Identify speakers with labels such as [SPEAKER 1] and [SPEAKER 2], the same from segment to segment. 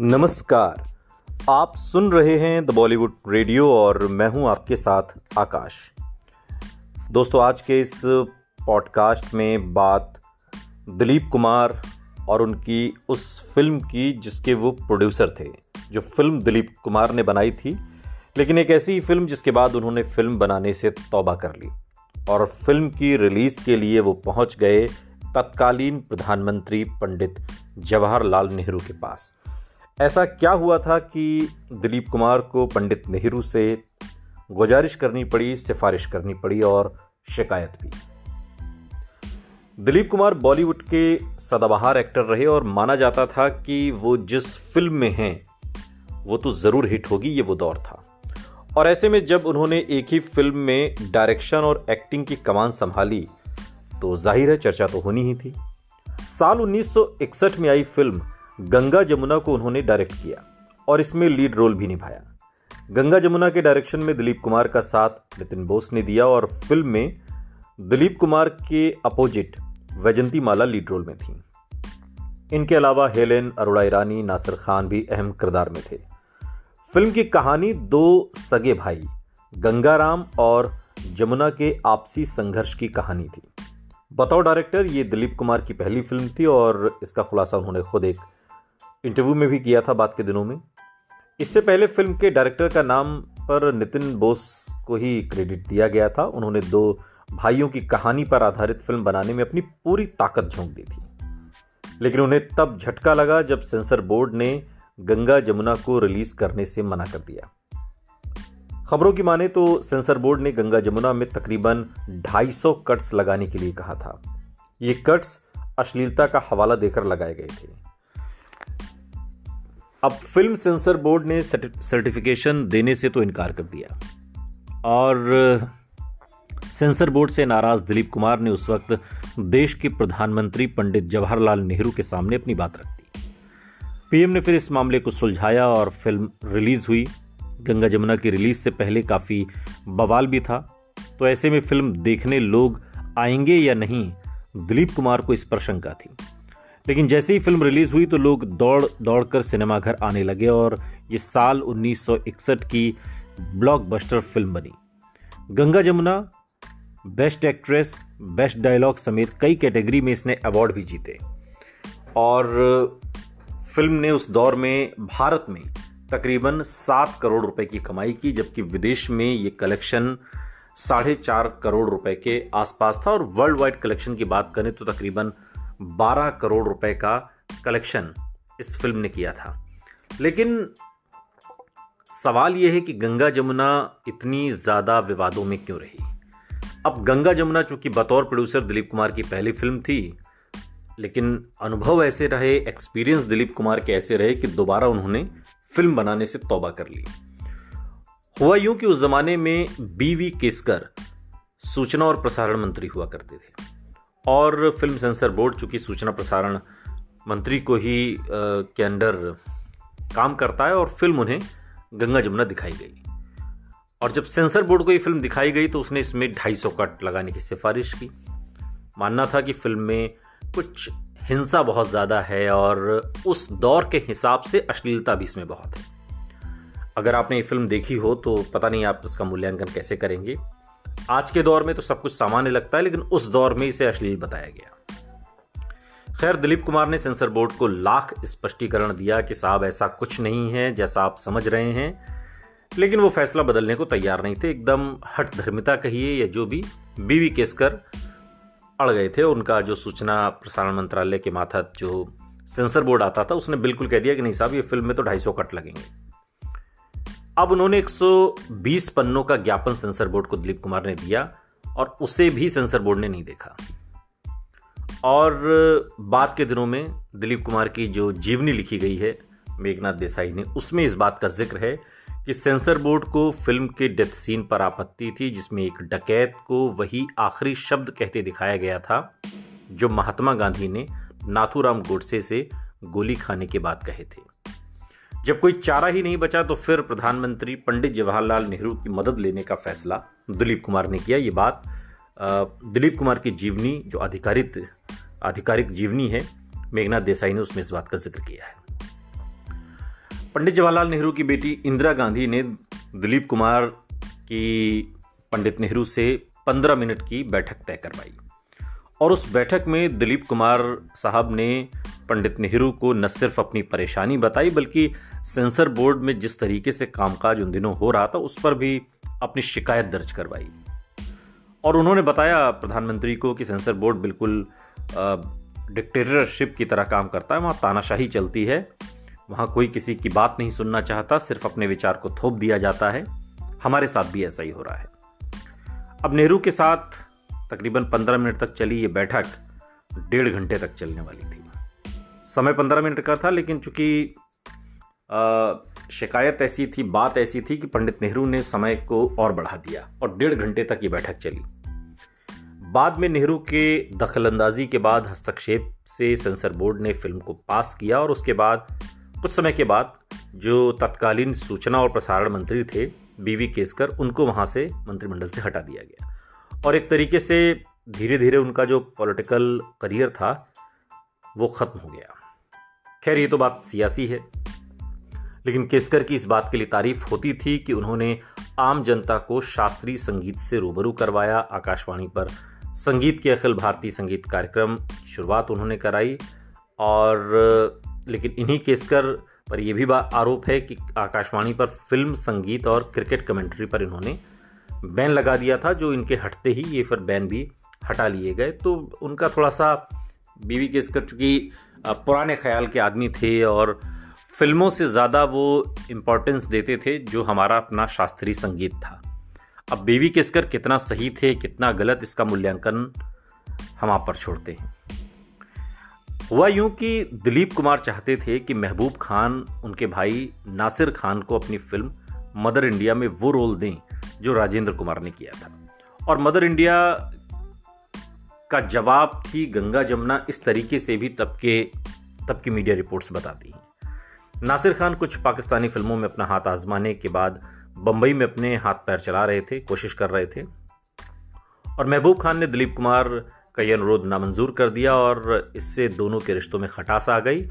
[SPEAKER 1] नमस्कार। आप सुन रहे हैं द बॉलीवुड रेडियो और मैं हूँ आपके साथ आकाश। दोस्तों, आज के इस पॉडकास्ट में बात दिलीप कुमार और उनकी उस फ़िल्म की जिसके वो प्रोड्यूसर थे, जो फ़िल्म दिलीप कुमार ने बनाई थी। लेकिन एक ऐसी फ़िल्म जिसके बाद उन्होंने फ़िल्म बनाने से तौबा कर ली और फ़िल्म की रिलीज़ के लिए वो पहुँच गए तत्कालीन प्रधानमंत्री पंडित जवाहरलाल नेहरू के पास। ऐसा क्या हुआ था कि दिलीप कुमार को पंडित नेहरू से गुजारिश करनी पड़ी, सिफारिश करनी पड़ी और शिकायत भी। दिलीप कुमार बॉलीवुड के सदाबहार एक्टर रहे और माना जाता था कि वो जिस फ़िल्म में हैं, वो तो ज़रूर हिट होगी, ये वो दौर था। और ऐसे में जब उन्होंने एक ही फ़िल्म में डायरेक्शन और एक्टिंग की कमान संभाली तो ज़ाहिर है चर्चा तो होनी ही थी। साल 1961 में आई फ़िल्म गंगा जमुना को उन्होंने डायरेक्ट किया और इसमें लीड रोल भी निभाया। गंगा जमुना के डायरेक्शन में दिलीप कुमार का साथ नितिन बोस ने दिया और फ़िल्म में दिलीप कुमार के opposite Vyjayanthi Mala lead role में थी। इनके अलावा हेलेन अरोड़ा ईरानी, नासिर खान भी अहम किरदार में थे। फ़िल्म की कहानी दो सगे भाई, गंगाराम और जमुना के आपसी संघर्ष की कहानी थी। बतौर डायरेक्टर ये दिलीप कुमार की पहली फ़िल्म थी और इसका खुलासा उन्होंने खुद एक इंटरव्यू में भी किया था बात के दिनों में। इससे पहले फ़िल्म के डायरेक्टर का नाम पर नितिन बोस को ही क्रेडिट दिया गया था। उन्होंने दो भाइयों की कहानी पर आधारित फ़िल्म बनाने में अपनी पूरी ताकत झोंक दी थी। लेकिन उन्हें तब झटका लगा जब सेंसर बोर्ड ने गंगा जमुना को रिलीज़ करने से मना कर दिया। खबरों की माने तो सेंसर बोर्ड ने गंगा जमुना में तकरीबन 250 कट्स लगाने के लिए कहा था। ये कट्स अश्लीलता का हवाला देकर लगाए गए थे। अब फ़िल्म सेंसर बोर्ड ने सर्टिफिकेशन देने से तो इनकार कर दिया। और सेंसर बोर्ड से नाराज़ दिलीप कुमार ने उस वक्त देश के प्रधानमंत्री पंडित जवाहरलाल नेहरू के सामने अपनी बात रख दी। पीएम ने फिर इस मामले को सुलझाया और फ़िल्म रिलीज़ हुई। गंगा जमुना की रिलीज़ से पहले काफ़ी बवाल भी था। तो ऐसे में फ़िल्म देखने लोग आएँगे या नहीं, दिलीप कुमार को इस पर शंका थी। लेकिन जैसे ही फ़िल्म रिलीज़ हुई तो लोग दौड़ दौड़ कर सिनेमाघर आने लगे और ये साल 1961 की ब्लॉकबस्टर फ़िल्म बनी। Ganga Jamuna best actress best dialogue समेत कई कैटेगरी में इसने अवार्ड भी जीते। और, फ़िल्म ने उस दौर में भारत में तकरीबन सात करोड़ रुपए की कमाई की, जबकि विदेश में ये कलेक्शन साढ़े चार करोड़ रुपए के आसपास था। और वर्ल्ड वाइड कलेक्शन की बात करें तो तकरीबन 12 करोड़ रुपए का कलेक्शन इस फ़िल्म ने किया था। लेकिन सवाल यह है कि गंगा जमुना इतनी ज़्यादा विवादों में क्यों रही? अब गंगा जमुना, चूँकि बतौर प्रोड्यूसर दिलीप कुमार की पहली फ़िल्म थी, लेकिन अनुभव ऐसे रहे एक्सपीरियंस दिलीप कुमार के ऐसे रहे कि दोबारा उन्होंने फ़िल्म बनाने से तौबा कर ली। हुआ यूँ कि उस जमाने में बीवी केसकर सूचना और प्रसारण मंत्री हुआ करते थे। और फ़िल्म सेंसर बोर्ड चूँकि सूचना प्रसारण मंत्री को ही आ, के अंडर काम करता है और फ़िल्म उन्हें गंगा जमुना दिखाई गई। और जब सेंसर बोर्ड को ये फ़िल्म दिखाई गई तो उसने इसमें ढाई सौ कट लगाने की सिफारिश की। मानना था कि फ़िल्म में कुछ हिंसा बहुत ज़्यादा है और उस दौर के हिसाब से अश्लीलता भी इसमें बहुत है। अगर आपने ये फ़िल्म देखी हो तो पता नहीं आप इसका मूल्यांकन कैसे करेंगे। आज के दौर में तो सब कुछ सामान्य लगता है, लेकिन उस दौर में इसे अश्लील बताया गया। खैर, दिलीप कुमार ने सेंसर बोर्ड को लाख स्पष्टीकरण दिया कि साहब ऐसा कुछ नहीं है जैसा आप समझ रहे हैं, लेकिन वो फैसला बदलने को तैयार नहीं थे। एकदम हट धर्मिता कहिए या जो भी, बीवी केसकर अड़ गए थे। उनका जो सूचना प्रसारण मंत्रालय के माथा जो सेंसर बोर्ड आता था, उसने बिल्कुल कह दिया कि नहीं साहब, ये फ़िल्म में तो ढाई कट लगेंगे। अब उन्होंने 120 पन्नों का ज्ञापन सेंसर बोर्ड को दिलीप कुमार ने दिया और उसे भी सेंसर बोर्ड ने नहीं देखा। और बाद के दिनों में दिलीप कुमार की जो जीवनी लिखी गई है, मेघनाथ देसाई ने, उसमें इस बात का ज़िक्र है कि सेंसर बोर्ड को फ़िल्म के डेथ सीन पर आपत्ति थी, जिसमें एक डकैत को वही आखिरी शब्द कहते दिखाया गया था, जो महात्मा गांधी ने नाथूराम गोडसे से गोली खाने के बाद कहे थे। जब कोई चारा ही नहीं बचा तो फिर प्रधानमंत्री पंडित जवाहरलाल नेहरू की मदद लेने का फैसला। दिलीप कुमार ने किया ये बात। दिलीप कुमार की जीवनी, जो आधिकारिक आधिकारिक जीवनी है मेघनाथ देसाई ने उसमें इस बात का ज़िक्र किया है। पंडित जवाहरलाल नेहरू की बेटी इंदिरा गांधी ने दिलीप कुमार की पंडित नेहरू से 15 मिनट की बैठक तय करवाई। और उस बैठक में दिलीप कुमार साहब ने पंडित नेहरू को न सिर्फ़ अपनी परेशानी बताई, बल्कि सेंसर बोर्ड में जिस तरीके से कामकाज उन दिनों हो रहा था, उस पर भी अपनी शिकायत दर्ज करवाई। और उन्होंने बताया प्रधानमंत्री को कि सेंसर बोर्ड बिल्कुल डिक्टेटरशिप की तरह काम करता है, वहाँ तानाशाही चलती है। वहाँ कोई किसी की बात नहीं सुनना चाहता, सिर्फ़ अपने विचार को थोप दिया जाता है। हमारे साथ भी ऐसा ही हो रहा है। अब नेहरू के साथ तकरीबन पंद्रह मिनट तक चली ये बैठक, डेढ़ घंटे तक चलने वाली थी। समय पंद्रह मिनट का था, लेकिन चूँकि शिकायत ऐसी थी, बात ऐसी थी कि पंडित नेहरू ने समय को और बढ़ा दिया और डेढ़ घंटे तक ये बैठक चली। बाद में नेहरू के दखलंदाजी के बाद हस्तक्षेप से सेंसर बोर्ड ने फ़िल्म को पास किया और उसके बाद, कुछ समय के बाद जो तत्कालीन सूचना और प्रसारण मंत्री थे, बीवी केसकर, उनको वहाँ से मंत्रिमंडल से हटा दिया गया। और एक तरीके से धीरे धीरे उनका जो पॉलिटिकल करियर था, वो ख़त्म हो गया। खैर, ये तो बात सियासी है। लेकिन केसकर की इस बात के लिए तारीफ़ होती थी कि उन्होंने आम जनता को शास्त्रीय संगीत से रूबरू करवाया। आकाशवाणी पर संगीत के अखिल भारतीय संगीत कार्यक्रम की शुरुआत उन्होंने कराई। और, लेकिन इन्हीं केसकर पर यह भी आरोप है कि आकाशवाणी पर फ़िल्म, संगीत और क्रिकेट कमेंट्री पर इन्होंने बैन लगा दिया था जो इनके हटते ही ये फिर बैन भी हटा लिए गए। तो उनका थोड़ा सा बीवी केसकर चूँकि पुराने ख्याल के आदमी थे और फ़िल्मों से ज़्यादा वो इम्पोर्टेंस देते थे जो हमारा अपना शास्त्रीय संगीत था। अब बीवी केसकर कितना सही थे, कितना गलत, इसका मूल्यांकन हम आप पर छोड़ते हैं। हुआ यूँ कि दिलीप कुमार चाहते थे कि महबूब खान, उनके भाई नासिर खान को अपनी फ़िल्म मदर इंडिया में वो रोल दें जो राजेंद्र कुमार ने किया था। और मदर इंडिया का जवाब थी गंगा जमुना, इस तरीके से भी तब के तब की मीडिया रिपोर्ट्स बताती हैं। नासिर खान कुछ पाकिस्तानी फ़िल्मों में अपना हाथ आजमाने के बाद बम्बई में अपने हाथ पैर चला रहे थे, कोशिश कर रहे थे। और महबूब खान ने दिलीप कुमार का यह अनुरोध नामंजूर कर दिया और इससे दोनों के रिश्तों में खटास आ गई।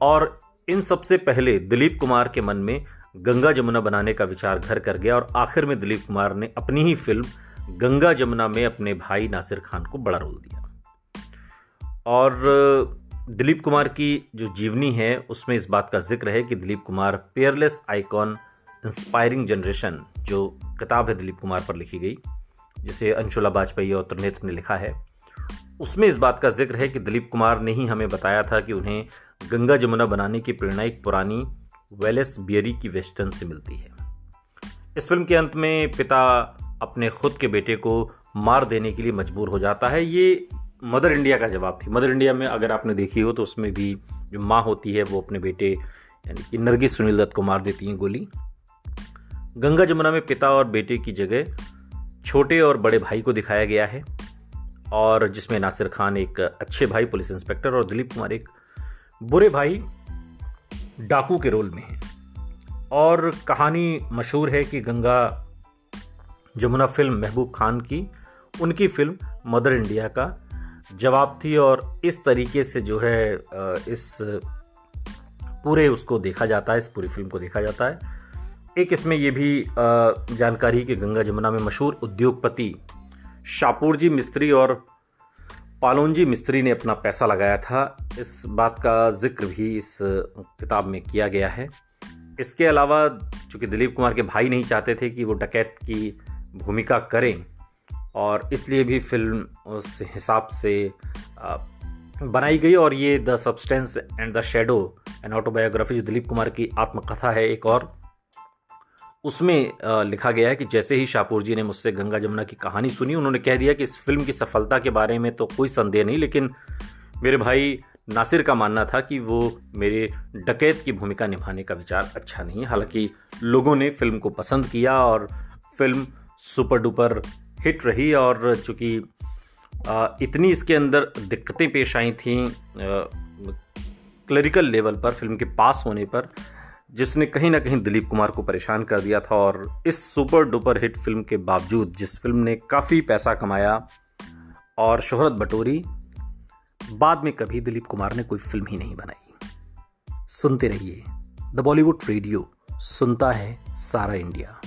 [SPEAKER 1] और इन सबसे पहले दिलीप कुमार के मन में गंगा जमुना बनाने का विचार घर कर गया और आखिर में दिलीप कुमार ने अपनी ही फ़िल्म गंगा जमुना में अपने भाई नासिर खान को बड़ा रोल दिया। और दिलीप कुमार की जो जीवनी है, उसमें इस बात का ज़िक्र है कि Dilip Kumar peerless icon inspiring generation, जो किताब है दिलीप कुमार पर लिखी गई, जिसे अंशुला वाजपेयी और त्रिनेत्र ने लिखा है। उसमें इस बात का ज़िक्र है कि दिलीप कुमार ने ही हमें बताया था कि उन्हें गंगा जमुना बनाने की प्रेरणा एक पुरानी वेलेस बियरी की वेस्टर्न से मिलती है। इस फ़िल्म के अंत में पिता अपने खुद के बेटे को मार देने के लिए मजबूर हो जाता है। ये मदर इंडिया का जवाब थी। मदर इंडिया में अगर आपने देखी हो तो उसमें भी जो माँ होती है, वो अपने बेटे, यानी कि नरगिस सुनील दत्त को मार देती हैं गोली। गंगा जमुना में पिता और बेटे की जगह छोटे और बड़े भाई को दिखाया गया है और जिसमें नासिर खान एक अच्छे भाई, पुलिस इंस्पेक्टर और दिलीप कुमार एक बुरे भाई डाकू के रोल में है। और कहानी मशहूर है कि गंगा जमुना फ़िल्म महबूब खान की, उनकी फ़िल्म मदर इंडिया का जवाब थी और इस तरीके से जो है इस पूरे उसको देखा जाता है, इस पूरी फ़िल्म को देखा जाता है। एक इसमें यह भी जानकारी कि गंगा जमुना में मशहूर उद्योगपति शापूरजी मिस्त्री और पालोनजी मिस्त्री ने अपना पैसा लगाया था। इस बात का ज़िक्र भी इस किताब में किया गया है। इसके अलावा, चूँकि दिलीप कुमार के भाई नहीं चाहते थे कि वो डकैत की भूमिका करें, और इसलिए भी फ़िल्म उस हिसाब से बनाई गई, और ये the substance and the shadow, an autobiography, जो दिलीप कुमार की आत्मकथा है, एक और उसमें लिखा गया है कि जैसे ही शाहपुर जी ने मुझसे गंगा जमुना की कहानी सुनी, उन्होंने कह दिया कि इस फ़िल्म की सफलता के बारे में तो कोई संदेह नहीं, लेकिन मेरे भाई नासिर का मानना था कि वो मेरे डकैत की भूमिका निभाने का विचार अच्छा नहीं हालाँकि लोगों ने फ़िल्म को पसंद किया और फ़िल्म सुपर डुपर हिट रही और चूँकि इतनी इसके अंदर दिक्कतें पेश आई थी क्लरिकल लेवल पर, फ़िल्म के पास होने पर जिसने कहीं ना कहीं दिलीप कुमार को परेशान कर दिया था और इस सुपर डुपर हिट फ़िल्म के बावजूद जिस फ़िल्म ने काफ़ी पैसा कमाया और शोहरत बटोरी बाद में कभी दिलीप कुमार ने कोई फ़िल्म ही नहीं बनाई। सुनते रहिए
[SPEAKER 2] द बॉलीवुड रेडियो, सुनता है सारा इंडिया।